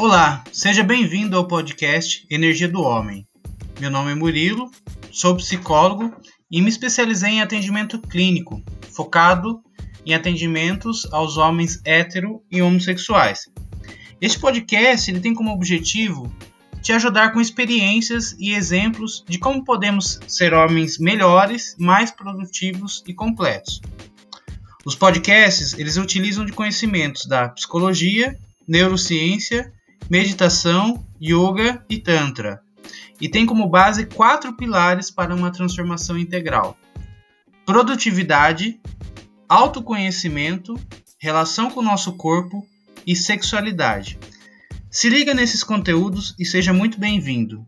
Olá, seja bem-vindo ao podcast Energia do Homem. Meu nome é Murilo, sou psicólogo e me especializei em atendimento clínico, focado em atendimentos aos homens hétero e homossexuais. Este podcast ele tem como objetivo te ajudar com experiências e exemplos de como podemos ser homens melhores, mais produtivos e completos. Os podcasts eles utilizam de conhecimentos da psicologia, neurociência meditação, yoga e tantra, e tem como base quatro pilares para uma transformação integral: produtividade, autoconhecimento, relação com o nosso corpo e sexualidade. Se liga nesses conteúdos e seja muito bem-vindo.